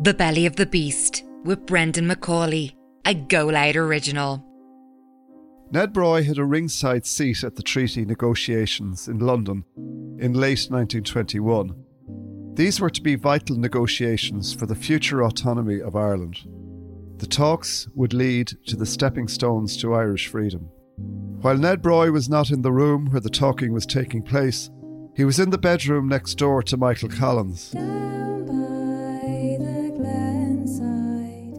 The Belly of the Beast with Brendan McCauley, a Go Loud original. Ned Broy had a ringside seat at the treaty negotiations in London in late 1921. These were to be vital negotiations for the future autonomy of Ireland. The talks would lead to the stepping stones to Irish freedom. While Ned Broy was not in the room where the talking was taking place, he was in the bedroom next door to Michael Collins.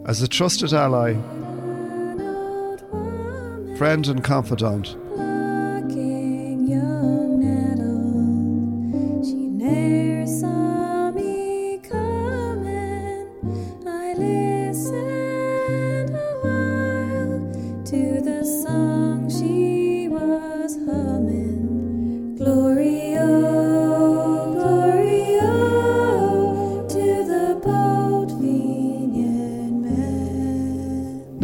As a trusted ally, friend, and confidant,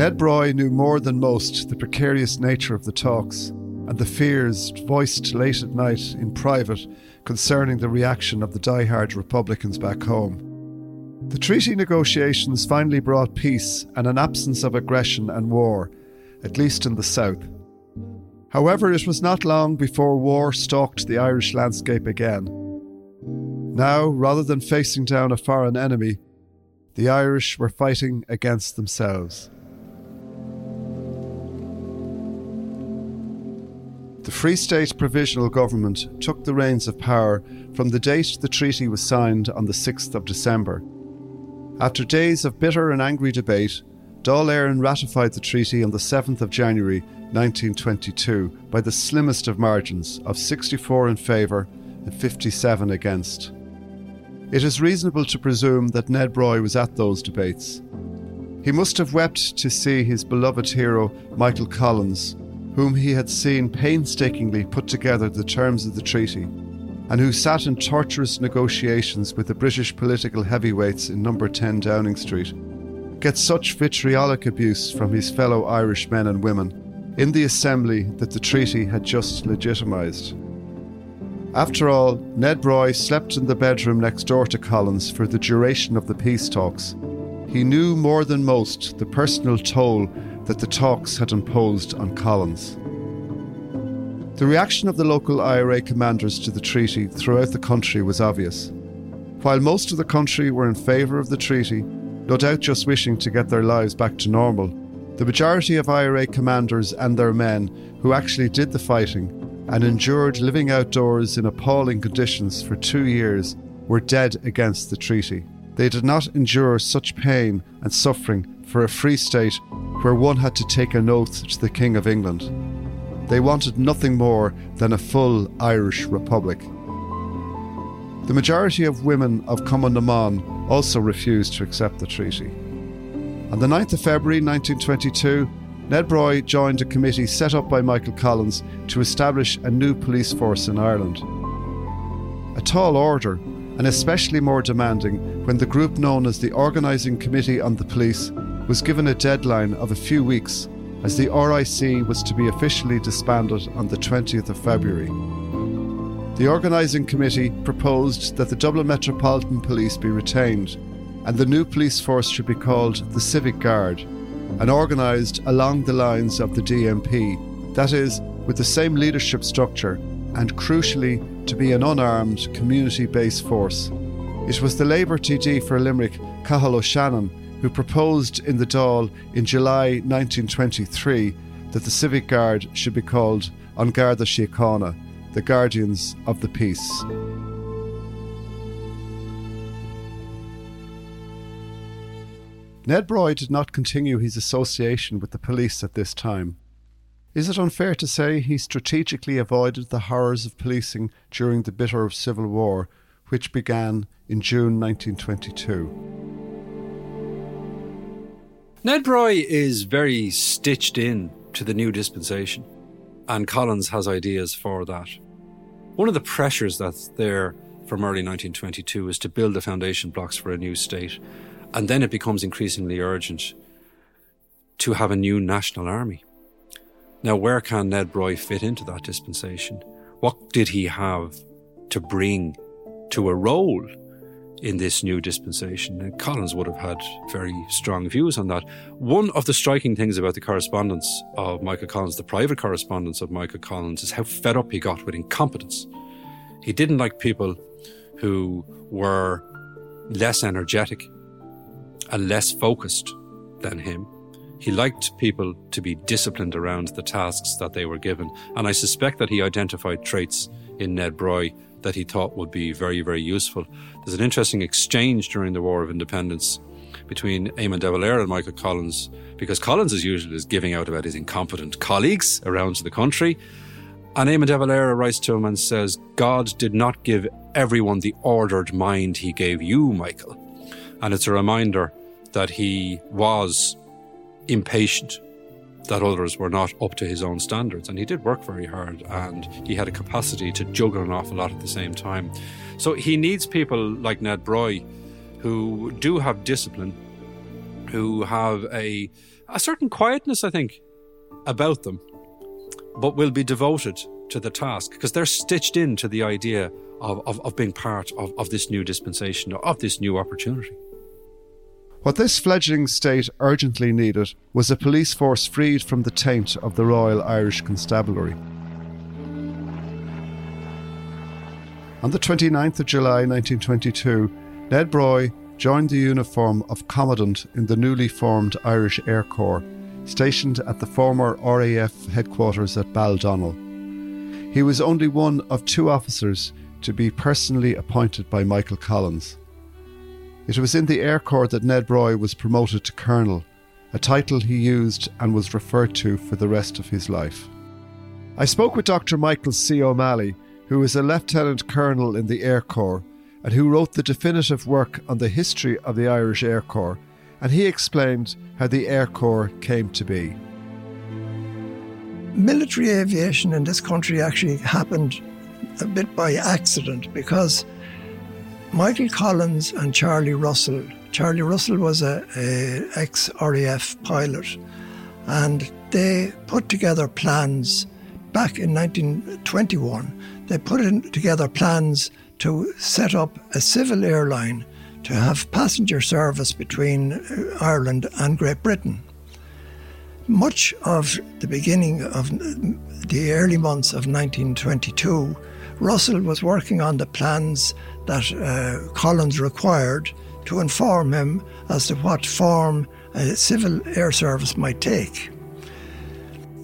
Ned Broy knew more than most the precarious nature of the talks and the fears voiced late at night in private concerning the reaction of the die-hard Republicans back home. The treaty negotiations finally brought peace and an absence of aggression and war, at least in the south. However, it was not long before war stalked the Irish landscape again. Now, rather than facing down a foreign enemy, the Irish were fighting against themselves. The Free State Provisional Government took the reins of power from the date the treaty was signed on the 6th of December. After days of bitter and angry debate, Dáil Éireann ratified the treaty on the 7th of January 1922 by the slimmest of margins of 64 in favour and 57 against. It is reasonable to presume that Ned Broy was at those debates. He must have wept to see his beloved hero, Michael Collins, whom he had seen painstakingly put together the terms of the treaty, and who sat in torturous negotiations with the British political heavyweights in number 10 Downing Street, get such vitriolic abuse from his fellow Irish men and women in the assembly that the treaty had just legitimised. After all, Ned Broy slept in the bedroom next door to Collins for the duration of the peace talks. He knew more than most the personal toll that the talks had imposed on Collins. The reaction of the local IRA commanders to the treaty throughout the country was obvious. While most of the country were in favour of the treaty, no doubt just wishing to get their lives back to normal, the majority of IRA commanders and their men who actually did the fighting and endured living outdoors in appalling conditions for two years were dead against the treaty. They did not endure such pain and suffering for a free state where one had to take an oath to the King of England. They wanted nothing more than a full Irish republic. The majority of women of Cumann na also refused to accept the treaty. On the 9th of February 1922, Ned Broy joined a committee set up by Michael Collins to establish a new police force in Ireland. A tall order, and especially more demanding when the group known as the Organising Committee on the Police was given a deadline of a few weeks as the RIC was to be officially disbanded on the 20th of February. The organising committee proposed that the Dublin Metropolitan Police be retained and the new police force should be called the Civic Guard and organised along the lines of the DMP, that is, with the same leadership structure and crucially to be an unarmed community based force. It was the Labour TD for Limerick, Cathal O'Shannon, who proposed in the Dáil in July 1923 that the Civic Guard should be called An Garda Síochána, the Guardians of the Peace. Ned Broy did not continue his association with the police at this time. Is it unfair to say he strategically avoided the horrors of policing during the bitter Civil War, which began in June 1922? Ned Broy is very stitched in to the new dispensation, and Collins has ideas for that. One of the pressures that's there from early 1922 is to build the foundation blocks for a new state, and then it becomes increasingly urgent to have a new national army. Now, where can Ned Broy fit into that dispensation? What did he have to bring to a role in this new dispensation. And Collins would have had very strong views on that. One of the striking things about the correspondence of Michael Collins, the private correspondence of Michael Collins, is how fed up he got with incompetence. He didn't like people who were less energetic and less focused than him. He liked people to be disciplined around the tasks that they were given. And I suspect that he identified traits in Ned Broy that he thought would be very, very useful. There's an interesting exchange during the War of Independence between Eamon de Valera and Michael Collins, because Collins, as usual, is giving out about his incompetent colleagues around the country. And Eamon de Valera writes to him and says, God did not give everyone the ordered mind he gave you, Michael. And it's a reminder that he was impatient that others were not up to his own standards. And he did work very hard and he had a capacity to juggle an awful lot at the same time. So he needs people like Ned Broy who do have discipline, who have a, a certain quietness, I think, about them, but will be devoted to the task because they're stitched into the idea of, of, of being part of, of this new dispensation, of this new opportunity. What this fledgling state urgently needed was a police force freed from the taint of the Royal Irish Constabulary. On the 29th of July 1922, Ned Broy joined the uniform of Commandant in the newly formed Irish Air Corps, stationed at the former RAF headquarters at Baldonnel. He was only one of two officers to be personally appointed by Michael Collins. It was in the Air Corps that Ned Broy was promoted to Colonel, a title he used and was referred to for the rest of his life. I spoke with Dr. Michael C. O'Malley, who was a Lieutenant Colonel in the Air Corps and who wrote the definitive work on the history of the Irish Air Corps, and he explained how the Air Corps came to be. Military aviation in this country actually happened a bit by accident because Michael Collins and Charlie Russell. Charlie Russell was a, a ex RAF pilot, and they put together plans back in 1921. They put in together plans to set up a civil airline to have passenger service between uh, Ireland and Great Britain. Much of the beginning of the early months of 1922, Russell was working on the plans that uh, Collins required to inform him as to what form a civil air service might take.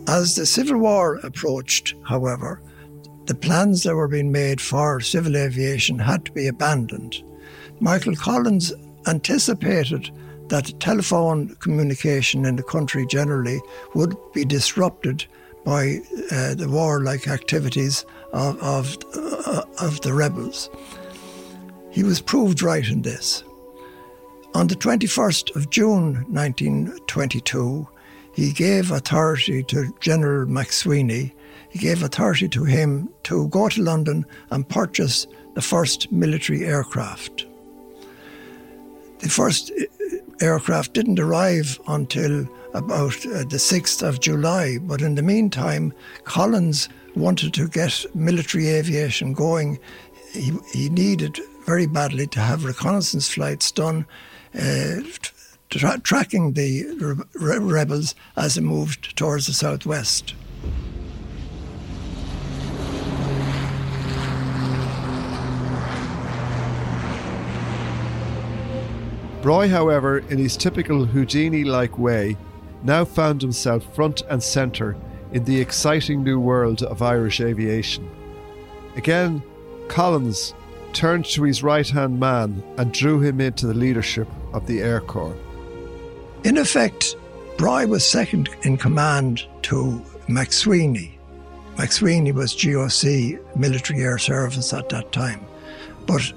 As the Civil War approached, however, the plans that were being made for civil aviation had to be abandoned. Michael Collins anticipated that telephone communication in the country generally would be disrupted by uh, the warlike activities of, of, uh, of the rebels. He was proved right in this. On the 21st of June 1922, he gave authority to General McSweeney, he gave authority to him to go to London and purchase the first military aircraft. The first uh, aircraft didn't arrive until about uh, the 6th of July, but in the meantime, Collins wanted to get military aviation going. He, he needed very badly to have reconnaissance flights done, uh, tra- tracking the re- rebels as they moved towards the southwest. Broy, however, in his typical Houdini like way, now found himself front and centre in the exciting new world of Irish aviation. Again, Collins turned to his right hand man and drew him into the leadership of the Air Corps. In effect, Broy was second in command to McSweeney. McSweeney was GOC military air service at that time. But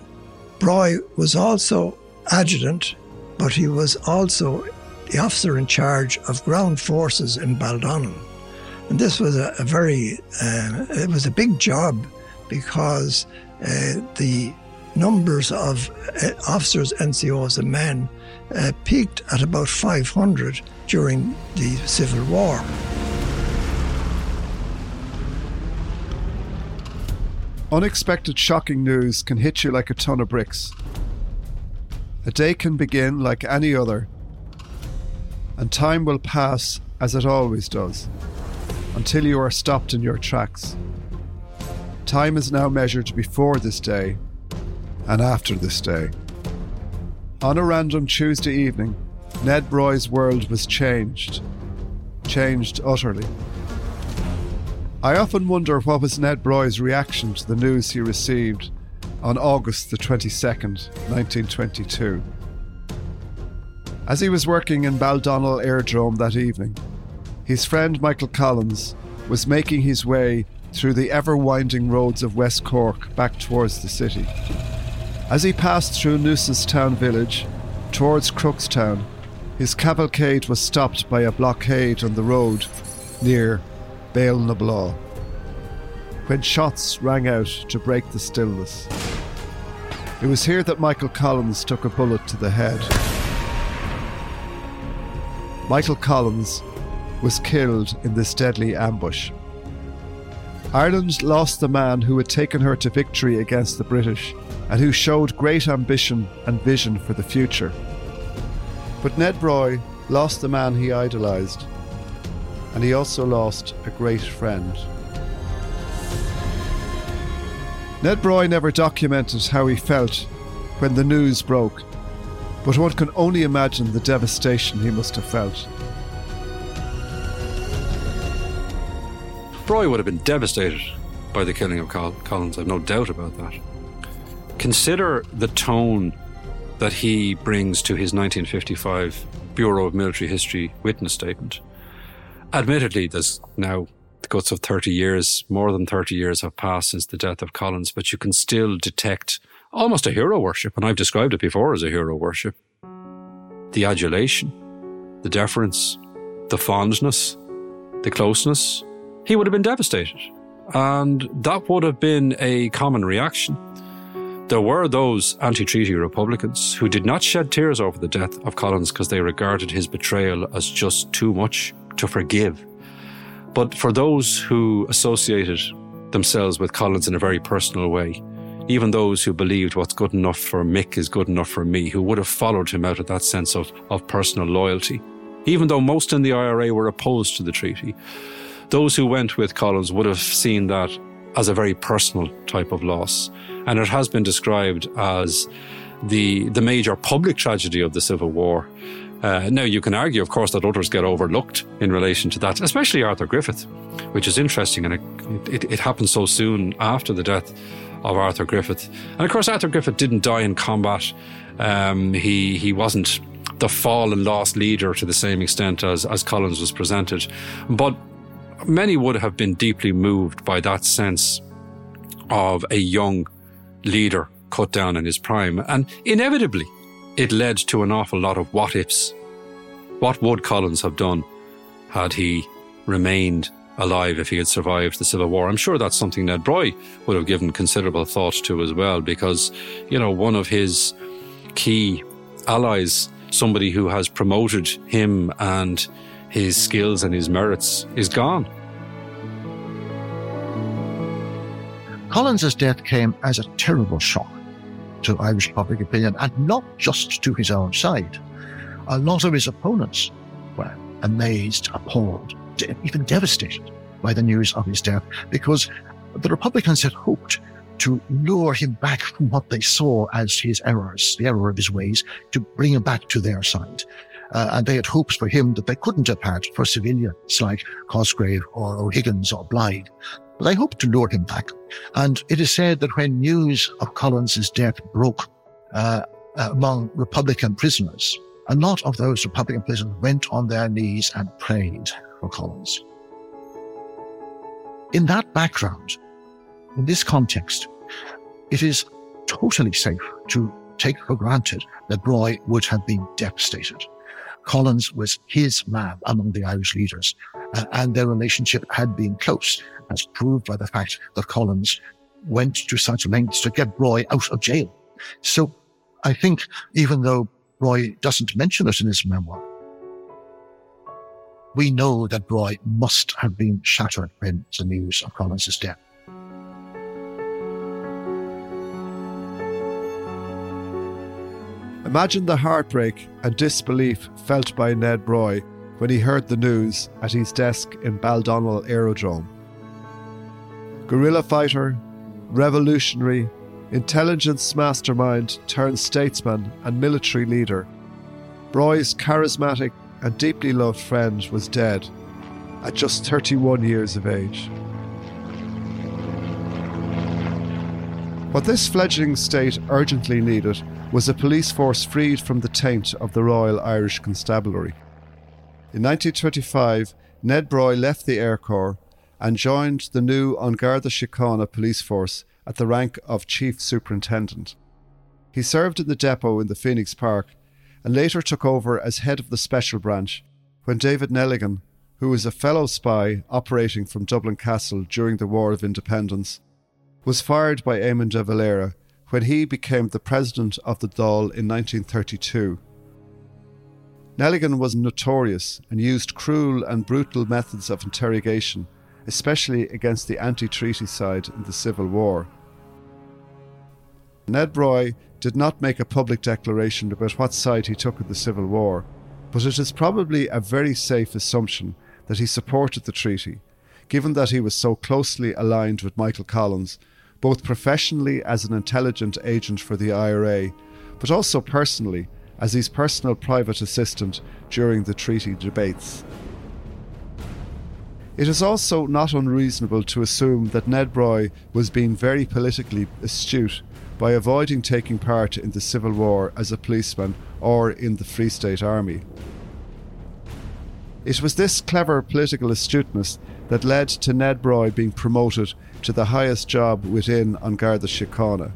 Broy was also adjutant, but he was also the officer in charge of ground forces in Baldonnel. And this was a, a very, uh, it was a big job because uh, the numbers of uh, officers, NCOs, and men uh, peaked at about 500 during the Civil War. Unexpected, shocking news can hit you like a ton of bricks. A day can begin like any other, and time will pass as it always does, until you are stopped in your tracks. Time is now measured before this day and after this day. On a random Tuesday evening, Ned Broy's world was changed. Changed utterly. I often wonder what was Ned Broy's reaction to the news he received on August the 22nd, 1922. As he was working in Baldonnel Airdrome that evening, his friend Michael Collins was making his way through the ever winding roads of West Cork back towards the city. As he passed through Town village towards Crookstown, his cavalcade was stopped by a blockade on the road near Bale when shots rang out to break the stillness. It was here that Michael Collins took a bullet to the head. Michael Collins was killed in this deadly ambush. Ireland lost the man who had taken her to victory against the British and who showed great ambition and vision for the future. But Ned Broy lost the man he idolised, and he also lost a great friend. Ned Broy never documented how he felt when the news broke, but one can only imagine the devastation he must have felt. Broy would have been devastated by the killing of Collins, I've no doubt about that. Consider the tone that he brings to his 1955 Bureau of Military History witness statement. Admittedly, there's now the guts of 30 years, more than 30 years have passed since the death of Collins, but you can still detect almost a hero worship, and I've described it before as a hero worship. The adulation, the deference, the fondness, the closeness. He would have been devastated. And that would have been a common reaction. There were those anti treaty Republicans who did not shed tears over the death of Collins because they regarded his betrayal as just too much to forgive. But for those who associated themselves with Collins in a very personal way, even those who believed what's good enough for Mick is good enough for me, who would have followed him out of that sense of, of personal loyalty, even though most in the IRA were opposed to the treaty, those who went with Collins would have seen that as a very personal type of loss. And it has been described as the, the major public tragedy of the Civil War. Uh, now, you can argue, of course, that others get overlooked in relation to that, especially Arthur Griffith, which is interesting. And it, it, it happened so soon after the death of Arthur Griffith. And of course, Arthur Griffith didn't die in combat. Um, he, he wasn't the fallen lost leader to the same extent as, as Collins was presented. But many would have been deeply moved by that sense of a young leader cut down in his prime. And inevitably, it led to an awful lot of what ifs. What would Collins have done had he remained alive if he had survived the Civil War? I'm sure that's something Ned Broy would have given considerable thought to as well, because, you know, one of his key allies, somebody who has promoted him and his skills and his merits is gone. Collins's death came as a terrible shock to Irish public opinion, and not just to his own side. A lot of his opponents were amazed, appalled, even devastated by the news of his death, because the Republicans had hoped to lure him back from what they saw as his errors, the error of his ways, to bring him back to their side. Uh, and they had hopes for him that they couldn't have had for civilians like Cosgrave or O'Higgins or Blythe. But they hoped to lure him back. And it is said that when news of Collins's death broke uh, among Republican prisoners, a lot of those Republican prisoners went on their knees and prayed for Collins. In that background, in this context, it is totally safe to take for granted that Broy would have been devastated. Collins was his man among the Irish leaders, uh, and their relationship had been close, as proved by the fact that Collins went to such lengths to get Broy out of jail. So I think even though Broy doesn't mention it in his memoir, we know that Broy must have been shattered when the news of Collins's death. Imagine the heartbreak and disbelief felt by Ned Broy when he heard the news at his desk in Baldonnel Aerodrome. Guerrilla fighter, revolutionary, intelligence mastermind turned statesman and military leader, Broy's charismatic and deeply loved friend was dead at just 31 years of age. What this fledgling state urgently needed was a police force freed from the taint of the Royal Irish Constabulary. In 1925, Ned Broy left the Air Corps and joined the new An Garda Síochána police force at the rank of Chief Superintendent. He served in the depot in the Phoenix Park and later took over as head of the Special Branch when David Nelligan, who was a fellow spy operating from Dublin Castle during the War of Independence, was fired by Eamon de Valera when he became the president of the Dáil in 1932. Nelligan was notorious and used cruel and brutal methods of interrogation, especially against the anti treaty side in the Civil War. Ned Broy did not make a public declaration about what side he took in the Civil War, but it is probably a very safe assumption that he supported the treaty, given that he was so closely aligned with Michael Collins, both professionally as an intelligent agent for the IRA, but also personally as his personal private assistant during the treaty debates. It is also not unreasonable to assume that Ned Broy was being very politically astute by avoiding taking part in the Civil War as a policeman or in the Free State Army. It was this clever political astuteness that led to Ned Broy being promoted to the highest job within An Garda Síochána.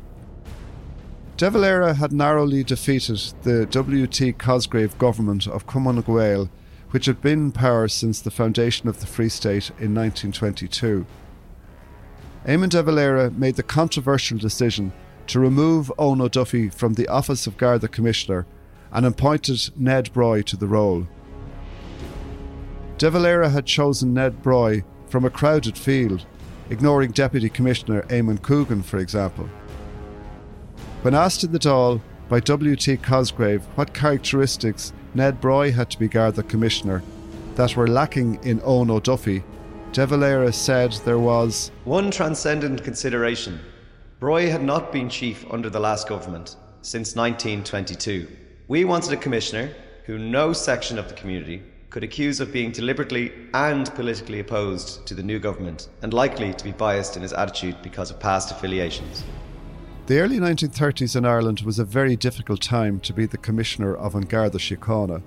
De Valera had narrowly defeated the W.T. Cosgrave government of Cumann Gael, which had been in power since the foundation of the Free State in 1922. Eamon de Valera made the controversial decision to remove Eoin O'Duffy from the office of Garda Commissioner and appointed Ned Broy to the role. De Valera had chosen Ned Broy from a crowded field, ignoring Deputy Commissioner Eamon Coogan, for example. When asked in the Dáil by W.T. Cosgrave what characteristics Ned Broy had to be Garda Commissioner that were lacking in Eoin O'Duffy, De Valera said there was one transcendent consideration. Broy had not been chief under the last government since 1922. We wanted a commissioner who no section of the community could accuse of being deliberately and politically opposed to the new government and likely to be biased in his attitude because of past affiliations. The early 1930s in Ireland was a very difficult time to be the Commissioner of An Garda Síochána.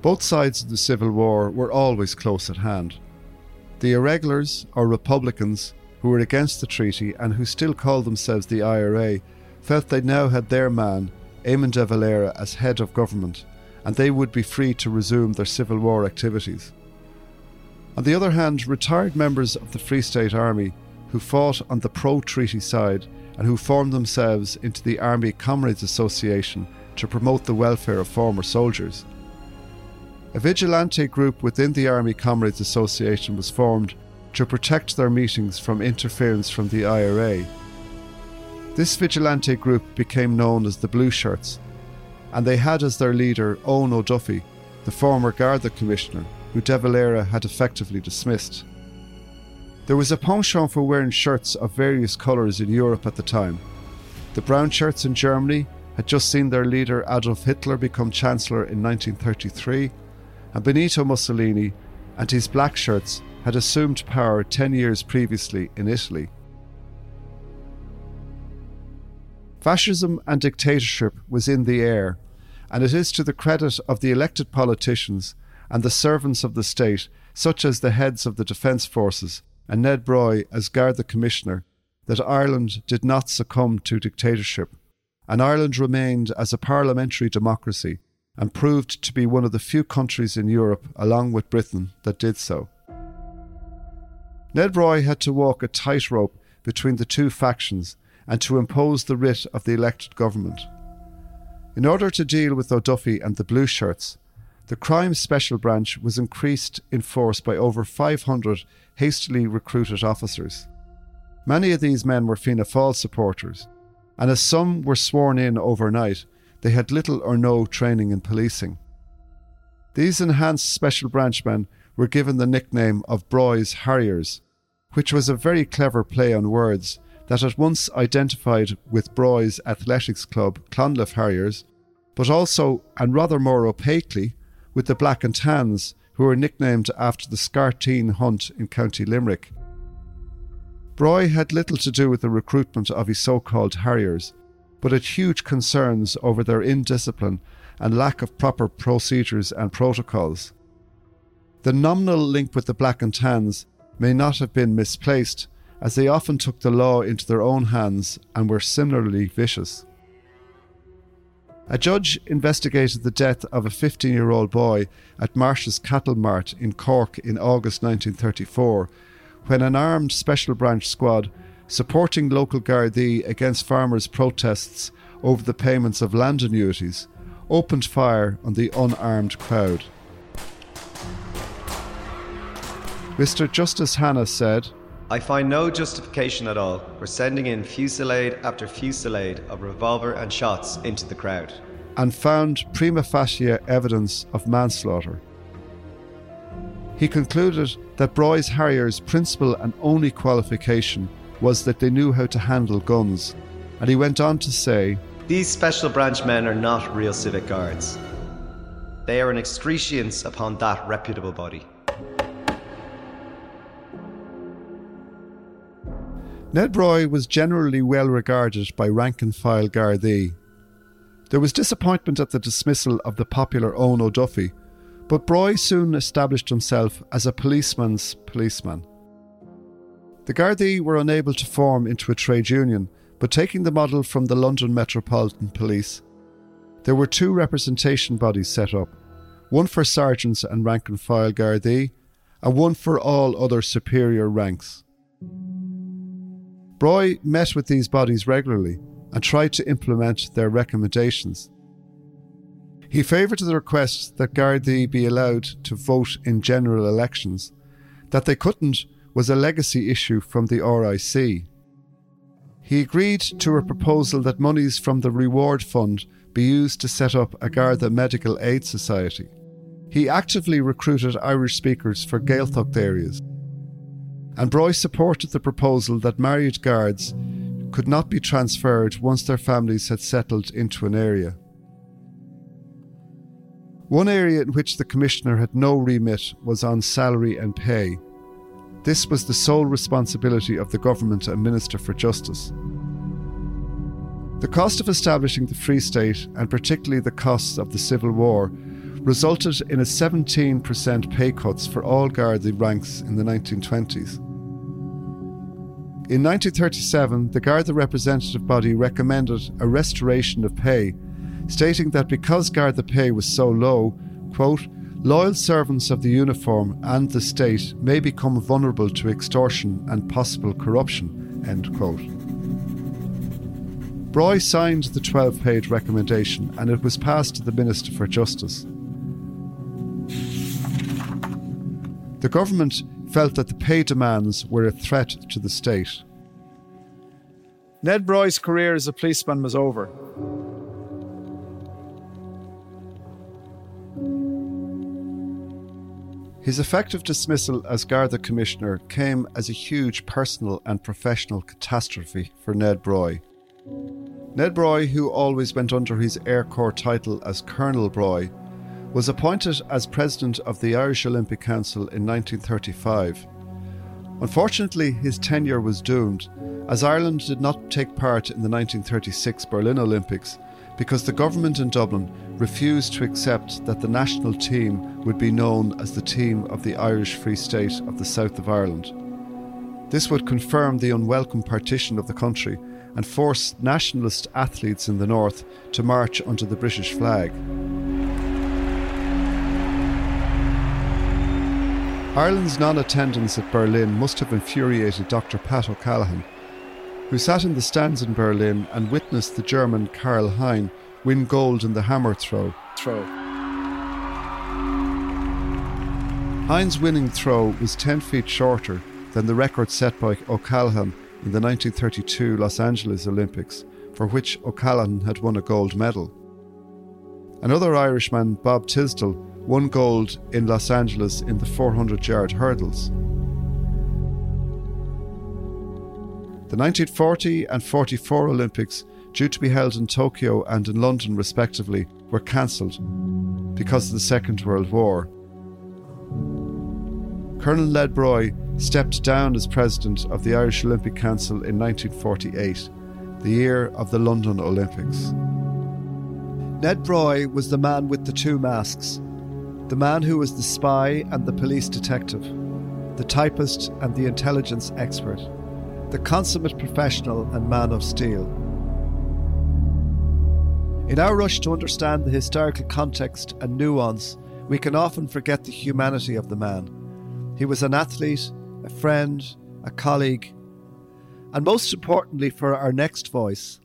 Both sides of the Civil War were always close at hand. The irregulars, or Republicans, who were against the treaty and who still called themselves the IRA, felt they now had their man, Eamon de Valera, as head of government and they would be free to resume their Civil War activities. On the other hand, retired members of the Free State Army who fought on the pro treaty side and who formed themselves into the Army Comrades Association to promote the welfare of former soldiers. A vigilante group within the Army Comrades Association was formed to protect their meetings from interference from the IRA. This vigilante group became known as the Blue Shirts and they had as their leader Eoin O'Duffy, the former Garda Commissioner, who De Valera had effectively dismissed. There was a penchant for wearing shirts of various colours in Europe at the time. The brown shirts in Germany had just seen their leader Adolf Hitler become Chancellor in 1933, and Benito Mussolini and his black shirts had assumed power 10 years previously in Italy. Fascism and dictatorship was in the air and it is to the credit of the elected politicians and the servants of the state, such as the heads of the Defence Forces and Ned Broy as Garda Commissioner, that Ireland did not succumb to dictatorship, and Ireland remained as a parliamentary democracy and proved to be one of the few countries in Europe, along with Britain, that did so. Ned Broy had to walk a tightrope between the two factions and to impose the writ of the elected government. In order to deal with O'Duffy and the Blue Shirts, the Crime Special Branch was increased in force by over 500 hastily recruited officers. Many of these men were Fianna Fáil supporters, and as some were sworn in overnight, they had little or no training in policing. These enhanced special branch men were given the nickname of Broy's Harriers, which was a very clever play on words that at once identified with Broy's athletics club, Clonliffe Harriers, but also, and rather more opaquely, with the Black and Tans, who were nicknamed after the Scarteen hunt in County Limerick. Broy had little to do with the recruitment of his so called Harriers, but had huge concerns over their indiscipline and lack of proper procedures and protocols. The nominal link with the Black and Tans may not have been misplaced, as they often took the law into their own hands and were similarly vicious. A judge investigated the death of a 15 year old boy at Marsh's Cattle Mart in Cork in August 1934 when an armed special branch squad supporting local Gardaí against farmers' protests over the payments of land annuities opened fire on the unarmed crowd. Mr. Justice Hanna said, I find no justification at all for sending in fusillade after fusillade of revolver and shots into the crowd. And found prima facie evidence of manslaughter. He concluded that Broy's Harriers' principal and only qualification was that they knew how to handle guns, and he went on to say, These special branch men are not real civic guards. They are an excrescence upon that reputable body. Ned Broy was generally well regarded by rank and file Gardaí. There was disappointment at the dismissal of the popular Eoin O'Duffy, but Broy soon established himself as a policeman's policeman. The Gardaí were unable to form into a trade union, but taking the model from the London Metropolitan Police, there were two representation bodies set up one for sergeants and rank and file Gardaí, and one for all other superior ranks. Broy met with these bodies regularly and tried to implement their recommendations. He favoured the request that Gardaí be allowed to vote in general elections. That they couldn't was a legacy issue from the RIC. He agreed to a proposal that monies from the reward fund be used to set up a Garda Medical Aid Society. He actively recruited Irish speakers for Gaeltacht areas and Broy supported the proposal that married guards could not be transferred once their families had settled into an area. One area in which the Commissioner had no remit was on salary and pay. This was the sole responsibility of the government and Minister for Justice. The cost of establishing the Free State, and particularly the costs of the Civil War, resulted in a 17% pay cuts for all Gardaí ranks in the 1920s. In 1937, the Garda representative body recommended a restoration of pay, stating that because Garda pay was so low, quote, loyal servants of the uniform and the state may become vulnerable to extortion and possible corruption, end quote. Broy signed the 12 page recommendation and it was passed to the Minister for Justice. The government felt that the pay demands were a threat to the state. Ned Broy's career as a policeman was over. His effective dismissal as Garda Commissioner came as a huge personal and professional catastrophe for Ned Broy. Ned Broy, who always went under his Air Corps title as Colonel Broy, was appointed as president of the Irish Olympic Council in 1935. Unfortunately, his tenure was doomed, as Ireland did not take part in the 1936 Berlin Olympics because the government in Dublin refused to accept that the national team would be known as the team of the Irish Free State of the South of Ireland. This would confirm the unwelcome partition of the country and force nationalist athletes in the north to march under the British flag. Ireland's non attendance at Berlin must have infuriated Dr. Pat O'Callaghan, who sat in the stands in Berlin and witnessed the German Karl Hein win gold in the hammer throw. Throw. Hein's winning throw was 10 feet shorter than the record set by O'Callaghan in the 1932 Los Angeles Olympics, for which O'Callaghan had won a gold medal. Another Irishman, Bob Tisdall, won gold in Los Angeles in the 400 yard hurdles. The 1940 and 44 Olympics, due to be held in Tokyo and in London respectively, were cancelled because of the Second World War. Colonel Ned Broy stepped down as president of the Irish Olympic Council in 1948, the year of the London Olympics. Ned Broy was the man with the two masks, the man who was the spy and the police detective, the typist and the intelligence expert, the consummate professional and man of steel. In our rush to understand the historical context and nuance, we can often forget the humanity of the man. He was an athlete, a friend, a colleague, and most importantly for our next voice,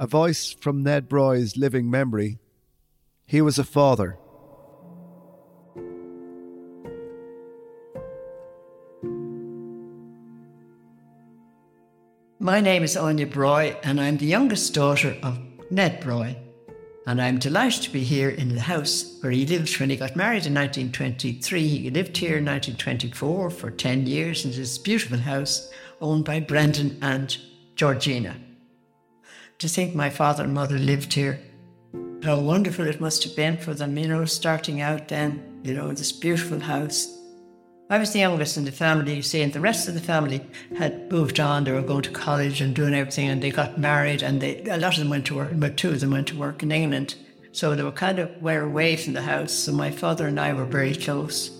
a voice from Ned Broy's living memory, he was a father. My name is Anya Broy, and I'm the youngest daughter of Ned Broy. And I'm delighted to be here in the house where he lived when he got married in 1923. He lived here in 1924 for 10 years in this beautiful house owned by Brendan and Georgina. To think my father and mother lived here how wonderful it must have been for them, you know, starting out then, you know, this beautiful house. I was the youngest in the family, you see, and the rest of the family had moved on. They were going to college and doing everything, and they got married, and they, a lot of them went to work, but two of them went to work in England. So they were kind of were away from the house. So my father and I were very close.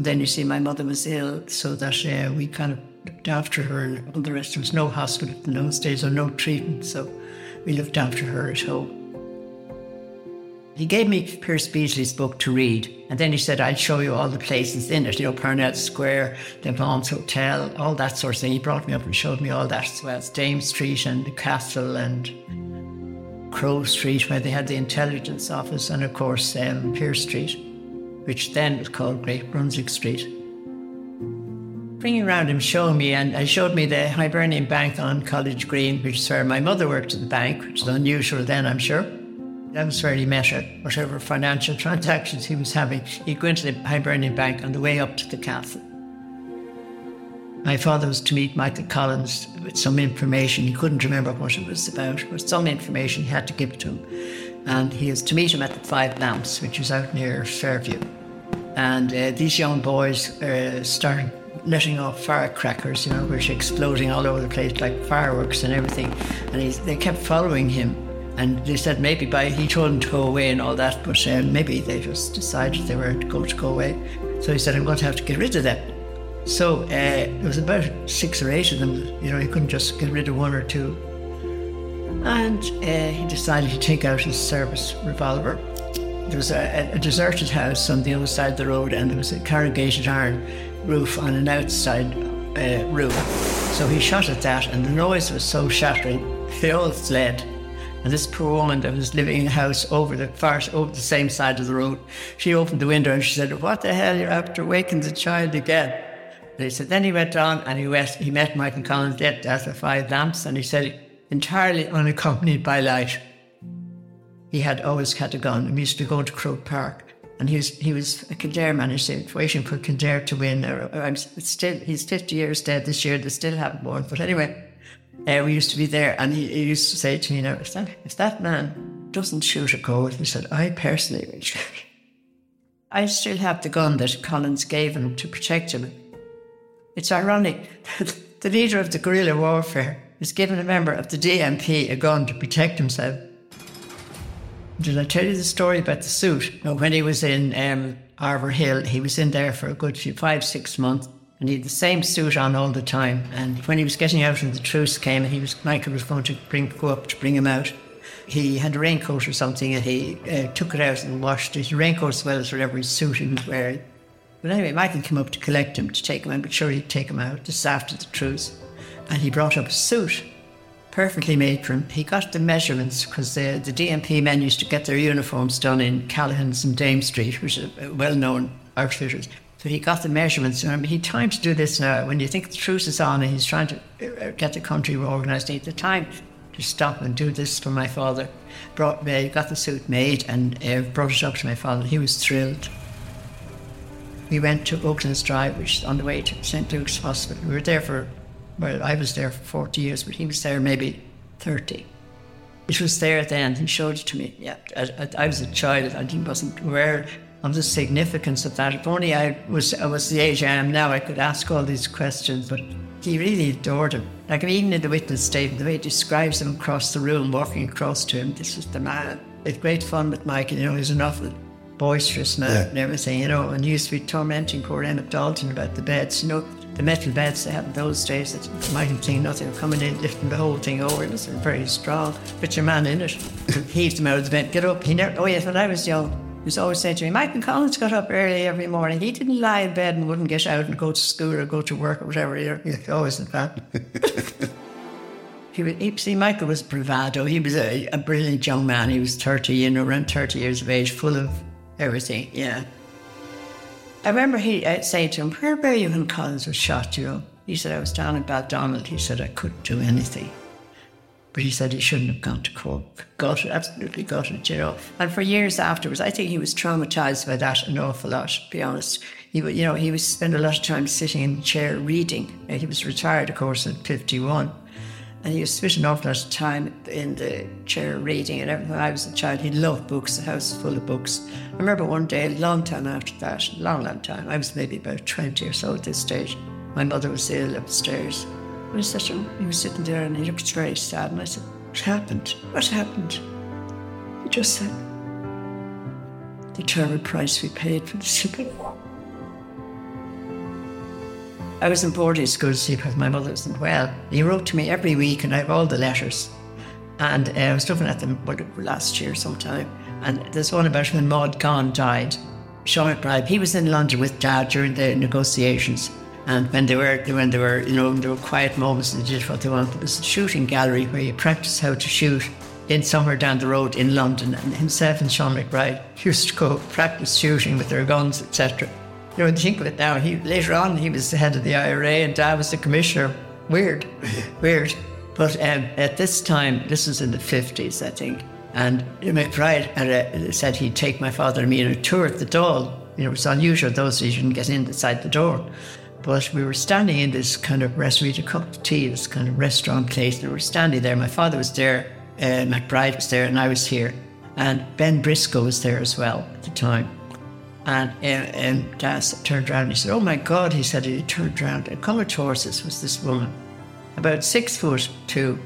Then you see, my mother was ill, so that uh, we kind of looked after her, and all the rest. There was no hospital in those days or no treatment, so we looked after her at home. He gave me Piaras Béaslaí's book to read, and then he said, I'll show you all the places in it, you know, Parnell Square, the Vaughan's Hotel, all that sort of thing. He brought me up and showed me all that as well as Dame Street and the castle and Crow Street, where they had the intelligence office, and of course, um, Pearse Street, which then was called Great Brunswick Street. Bringing around him, showing me, and I showed me the Hibernian Bank on College Green, which is where my mother worked at the bank, which is unusual then, I'm sure. Met her. Whatever financial transactions he was having, he'd go into the Hibernian Bank on the way up to the castle. My father was to meet Michael Collins with some information. He couldn't remember what it was about, but some information he had to give to him. And he was to meet him at the Five Lamps, which was out near Fairview. And uh, these young boys uh, started letting off firecrackers, you know, which exploding all over the place like fireworks and everything. And he, they kept following him and they said maybe by he told them to go away and all that, but um, maybe they just decided they weren't going to go away. So he said, I'm going to have to get rid of them. So uh, there was about six or eight of them. You know, he couldn't just get rid of one or two. And uh, he decided to take out his service revolver. There was a, a, deserted house on the other side of the road, and there was a corrugated iron roof on an outside uh, room. So he shot at that, and the noise was so shattering, they all fled. And this poor woman that was living in a house over the far over the same side of the road, she opened the window and she said, "What the hell? You're after waking the child again?" He said. Then he went on and he went. He met Michael Collins dead after five lamps, and he said, entirely unaccompanied by light. He had always had a gun. He used to go to Croke Park, and he was he was a Kildare man. He said, waiting for Kildare to win. I'm still he's 50 years dead this year. They still haven't won. But anyway, uh, we used to be there, and he, he, used to say to me, "Now, if that if that man doesn't shoot a goal," he said, "I personally will shoot." I still have the gun that Collins gave him to protect him. It's ironic that the leader of the guerrilla warfare is giving a member of the DMP a gun to protect himself. Did I tell you the story about the suit? When he was in um, Arbour Hill, he was in there for a good few, five, six months and he had the same suit on all the time. And when he was getting out and the truce came, he was Michael was going to bring go up to bring him out. He had a raincoat or something, and he uh, took it out and washed his raincoat as well as whatever his suit he was wearing. But anyway, Michael came up to collect him to take him out, but sure he'd take him out just after the truce, and he brought up a suit. Perfectly made for him. He got the measurements because the, the DMP men used to get their uniforms done in Callaghan's and Dame Street, which is a well known outfitters. So he got the measurements. Mean, he time to do this now. When you think the truce is on and he's trying to uh, get the country organised, he had the time to stop and do this for my father. brought me, got the suit made and uh, brought it up to my father. He was thrilled. We went to Oaklands Drive, which is on the way to St. Luke's Hospital. We were there for, well, I was there for 40 years, but he was there maybe 30. It was there then. He showed it to me. Yeah, I, I, I was a child. I wasn't aware of the significance of that. If only I was, I was the age I am now, I could ask all these questions. But he really adored him. Like even in the witness statement, the way he describes him across the room, walking across to him, this was the man. It's great fun with Michael. You know, he's an awful boisterous man yeah. and everything. You know, and he used to be tormenting poor Emmet Dalton about the beds. You know, the metal beds they had in those days that mightn't think nothing of coming in, lifting the whole thing over. It was very strong. Put your man in it, heaved him out of the bed, get up. He never, oh yes, when I was young, was always saying to me, Michael Collins got up early every morning. He didn't lie in bed and wouldn't get out and go to school or go to work or whatever. He always did that. he was, he, see, Michael was bravado. He was a, a brilliant young man. He was 30, you know, around 30 years of age, full of everything, yeah. I remember he uh, I'd say to him, Where were you when Collins was shot, you know? He said, I was down in Baldonnel. He said, I couldn't do anything. But he said he shouldn't have gone to court. Got it, absolutely got it, you know. And for years afterwards, I think he was traumatized by that an awful lot, to be honest. He would, you know, he would spend a lot of time sitting in a chair reading. Uh, he was retired, of course, at 51. And he was to spend an awful lot of time in the chair reading and. When I was a child, he loved books, the house was full of books. I remember one day, a long time after that, long, long time, I was maybe about 20 or so at this stage. My mother was ill upstairs. I said he was sitting there and he looked very sad. And I said, What happened? What happened? He just said, The terrible price we paid for the shipping. I was in boarding school to see my mother wasn't well. He wrote to me every week, and I have all the letters. And uh, I was looking at them last year sometime. And there's one about when Maud Gonne died. Sean MacBride, he was in London with Dad during the negotiations. And when they were, when they were, you know, there were quiet moments, they did what they wanted. There was a shooting gallery where you practice how to shoot in somewhere down the road in London. And himself and Sean MacBride used to go practice shooting with their guns, etc. You know, when you think of it now, he later on he was the head of the IRA and Dad was the commissioner. Weird, weird. But um, at this time, this was in the 50s, I think, and MacBride had a, said he'd take my father and me on a tour at the Dáil. You know, it was unusual those days you didn't get in inside the door. But we were standing in this kind of restaurant, a cup of tea, this kind of restaurant place, and we were standing there. My father was there, uh, MacBride was there, and I was here. And Ben Briscoe was there as well at the time. And, and, and Dad turned around and he said, Oh my God, he said, and he turned around and coming towards us was this woman, about six foot two,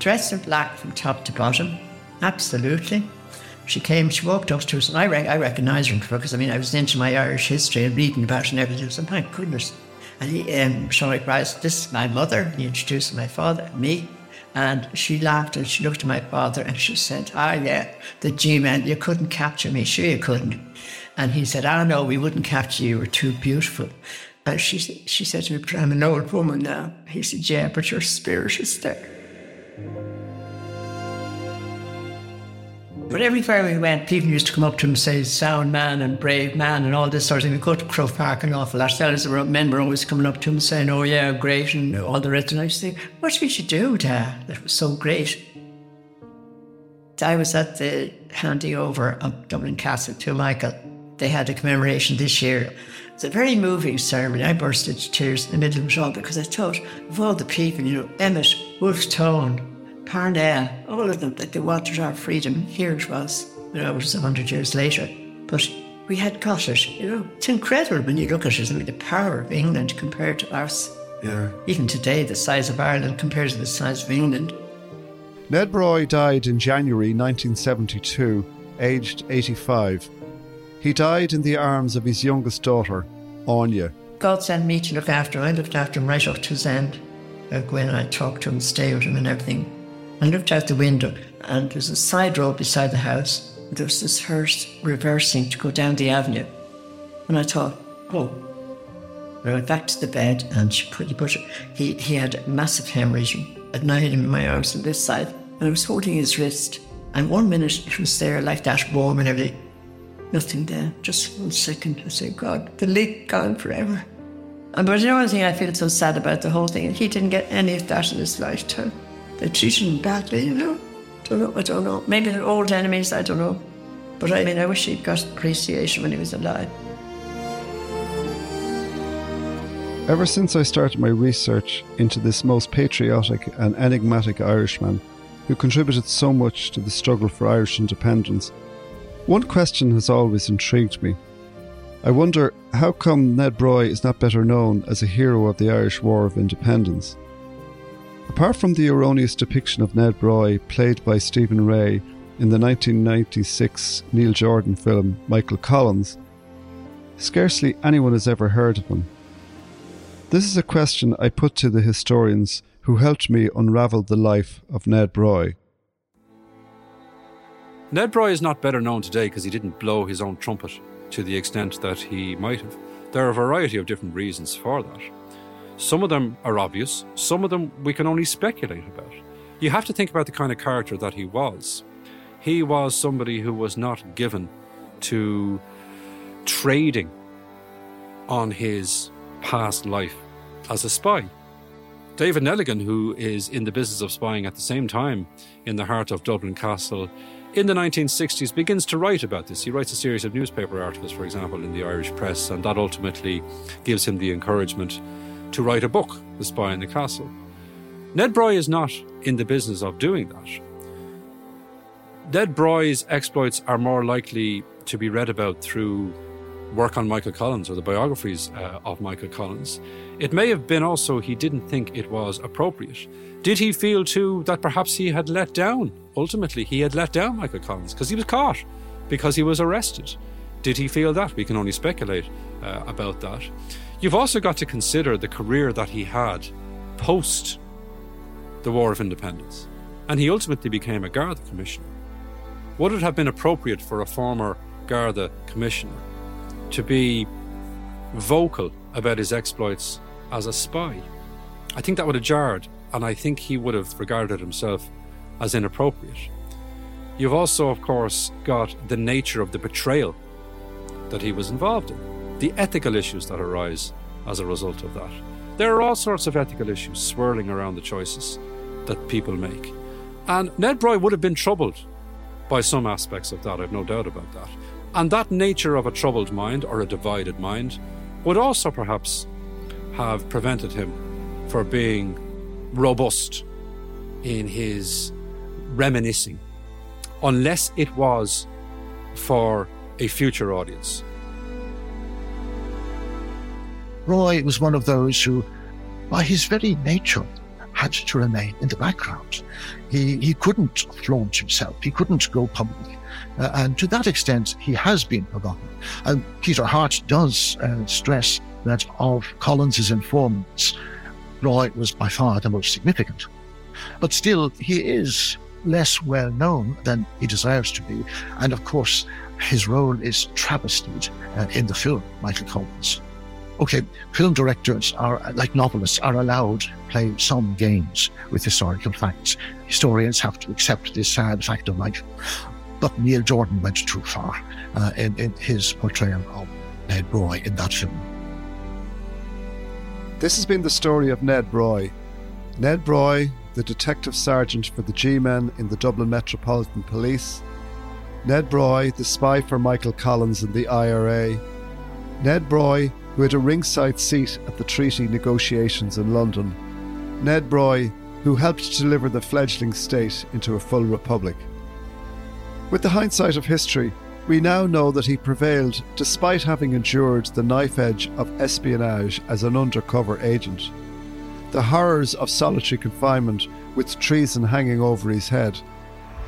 dressed in black from top to bottom, absolutely. She came, she walked up to us, and I, re- I recognised her because I mean, I was into my Irish history and reading about it and everything. So, my goodness. And he, um, Sean MacBride, this is my mother. He introduced my father, me. And she laughed and she looked at my father and she said, Ah, yeah, the G man, you couldn't capture me. Sure, you couldn't. And he said, Ah, no, we wouldn't capture you. You were too beautiful. And she, she said to me, But I'm an old woman now. He said, Yeah, but your spirit is there. But everywhere we went, people used to come up to him and say, sound man and brave man and all this sort of thing. We go to Croke Park an awful lot. Fellas, men were always coming up to him saying, oh yeah, great, and all the rest. And I used to think, what did you do, Dad? That was so great. I was at the handing over of Dublin Castle to Michael they had a commemoration this year. It's a very moving ceremony. I burst into tears in the middle of it all because I thought of all the people, you know, Emmet, Wolfe Tone, Parnell, all of them, that they wanted our freedom. Here it was, you know, it was a hundred years later. But we had got it, you know. It's incredible when you look at it. I mean, the power of England compared to us. Yeah. Even today, the size of Ireland compared to the size of England. Ned Broy died in January 1972, aged 85. He died in the arms of his youngest daughter, Anya. God sent me to look after him. I looked after him right up to his end. I'd go in and I'd talk to him, stay with him and everything. I looked out the window and there's a side road beside the house. There was this hearse reversing to go down the avenue. And I thought, oh. I went back to the bed and she put, he, put, he, he had massive hemorrhage. At night in my house on this side. And I was holding his wrist. And one minute it was there like that, warm and everything. Nothing there, just one second. I say, God, the leak gone forever. And but you know one thing I feel so sad about the whole thing, he didn't get any of that in his lifetime. They treated him badly, you know. Don't know. I don't know. Maybe they're old enemies. I don't know. But I mean, I wish he'd got appreciation when he was alive. Ever since I started my research into this most patriotic and enigmatic Irishman, who contributed so much to the struggle for Irish independence, one question has always intrigued me. I wonder how come Ned Broy is not better known as a hero of the Irish War of Independence? Apart from the erroneous depiction of Ned Broy, played by Stephen Rea, in the 1996 Neil Jordan film Michael Collins, scarcely anyone has ever heard of him. This is a question I put to the historians who helped me unravel the life of Ned Broy. Ned Broy is not better known today because he didn't blow his own trumpet to the extent that he might have. There are a variety of different reasons for that. Some of them are obvious, some of them we can only speculate about. You have to think about the kind of character that he was. He was somebody who was not given to trading on his past life as a spy. David Neligan, who is in the business of spying at the same time in the heart of Dublin Castle in the 1960s, begins to write about this. He writes a series of newspaper articles, for example, in the Irish press, and that ultimately gives him the encouragement to write a book, The Spy in the Castle. Ned Broy is not in the business of doing that. Ned Broy's exploits are more likely to be read about through work on Michael Collins or the biographies uh, of Michael Collins. It may have been also he didn't think it was appropriate. Did he feel too that perhaps he had let down? Ultimately, he had let down Michael Collins because he was caught, because he was arrested. Did he feel that? We can only speculate uh, about that. You've also got to consider the career that he had post the War of Independence, and he ultimately became a Garda Commissioner. Would it have been appropriate for a former Garda Commissioner to be vocal about his exploits as a spy? I think that would have jarred, and I think he would have regarded himself as inappropriate. You've also, of course, got the nature of the betrayal that he was involved in, the ethical issues that arise as a result of that. There are all sorts of ethical issues swirling around the choices that people make. And Ned Broy would have been troubled by some aspects of that, I've no doubt about that. And that nature of a troubled mind or a divided mind would also perhaps have prevented him for being robust in his reminiscing, unless it was for a future audience. Broy was one of those who, by his very nature, had to remain in the background. He, he couldn't flaunt himself. He couldn't go public. Uh, and to that extent, he has been forgotten. And Peter Hart does uh, stress that of Collins's informants, Broy was by far the most significant. But still, he is less well known than he deserves to be. And of course, his role is travestied uh, in the film, Michael Collins okay, film directors are, like novelists, are allowed to play some games with historical facts. Historians have to accept this sad fact of life. But Neil Jordan went too far uh, in, in his portrayal of Ned Broy in that film. This has been the story of Ned Broy. Ned Broy, the detective sergeant for the G Men in the Dublin Metropolitan Police. Ned Broy, the spy for Michael Collins in the IRA. Ned Broy, who had a ringside seat at the treaty negotiations in London, Ned Broy, who helped deliver the fledgling state into a full republic. With the hindsight of history, we now know that he prevailed despite having endured the knife edge of espionage as an undercover agent, the horrors of solitary confinement with treason hanging over his head,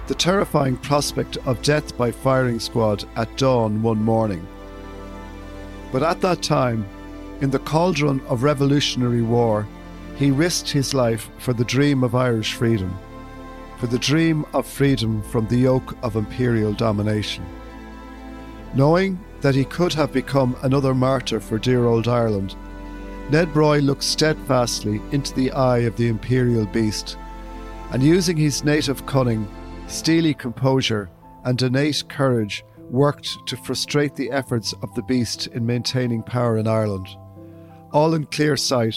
the terrifying prospect of death by firing squad at dawn one morning but at that time, in the cauldron of revolutionary war, he risked his life for the dream of Irish freedom, for the dream of freedom from the yoke of imperial domination. Knowing that he could have become another martyr for dear old Ireland, Ned Broy looked steadfastly into the eye of the imperial beast, and using his native cunning, steely composure, and innate courage, worked to frustrate the efforts of the beast in maintaining power in Ireland, all in clear sight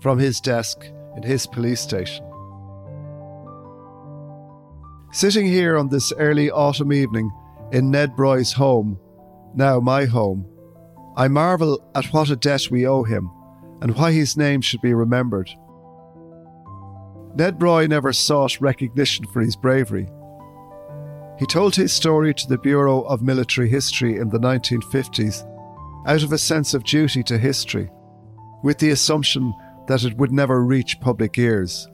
from his desk in his police station. Sitting here on this early autumn evening in Ned Broy's home, now my home, I marvel at what a debt we owe him and why his name should be remembered. Ned Broy never sought recognition for his bravery. He told his story to the Bureau of Military History in the 1950s out of a sense of duty to history, with the assumption that it would never reach public ears.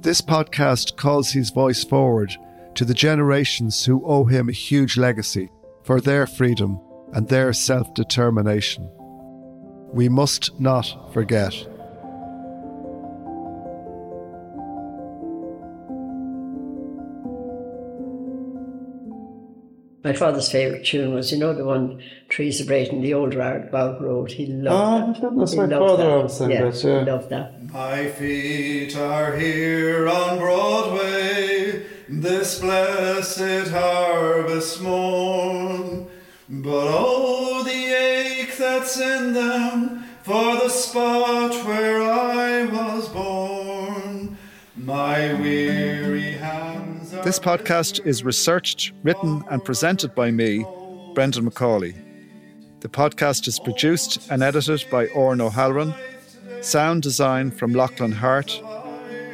This podcast calls his voice forward to the generations who owe him a huge legacy for their freedom and their self determination. We must not forget. My father's favourite tune was, you know, the one Trees of Braid the old Bog Road. He loved oh, that. That's he my loved father that. always sang yeah, that, yeah. He loved that. My feet are here on Broadway, this blessed harvest morn. But oh, the ache that's in them for the spot where I was born. My weary hands are. This podcast is researched, written, and presented by me, Brendan Macaulay. The podcast is produced and edited by Orn O'Halloran. Sound design from Lachlan Hart.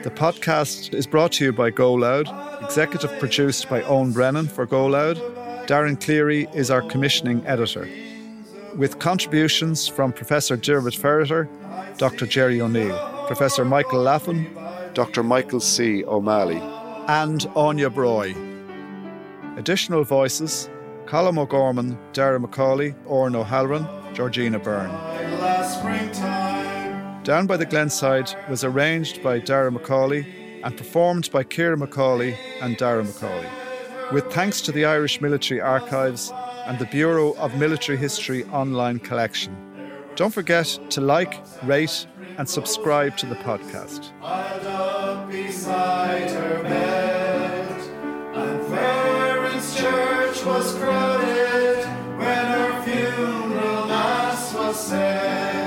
The podcast is brought to you by Go Loud, executive produced by Owen Brennan for Go Loud. Darren Cleary is our commissioning editor. With contributions from Professor Dermot Ferriter, Dr. Jerry O'Neill, Professor Michael Laffan, Dr. Michael C. O'Malley. And Anya Broy. Additional voices Colin O'Gorman, Dara Macaulay, Orn O'Halloran, Georgina Byrne. Down by the Glenside was arranged by Dara Macaulay and performed by Kira Macaulay and Dara Macaulay. With thanks to the Irish Military Archives and the Bureau of Military History online collection. Don't forget to like, rate, and subscribe to the podcast. Beside her bed, and Clarence Church was crowded when her funeral mass was said.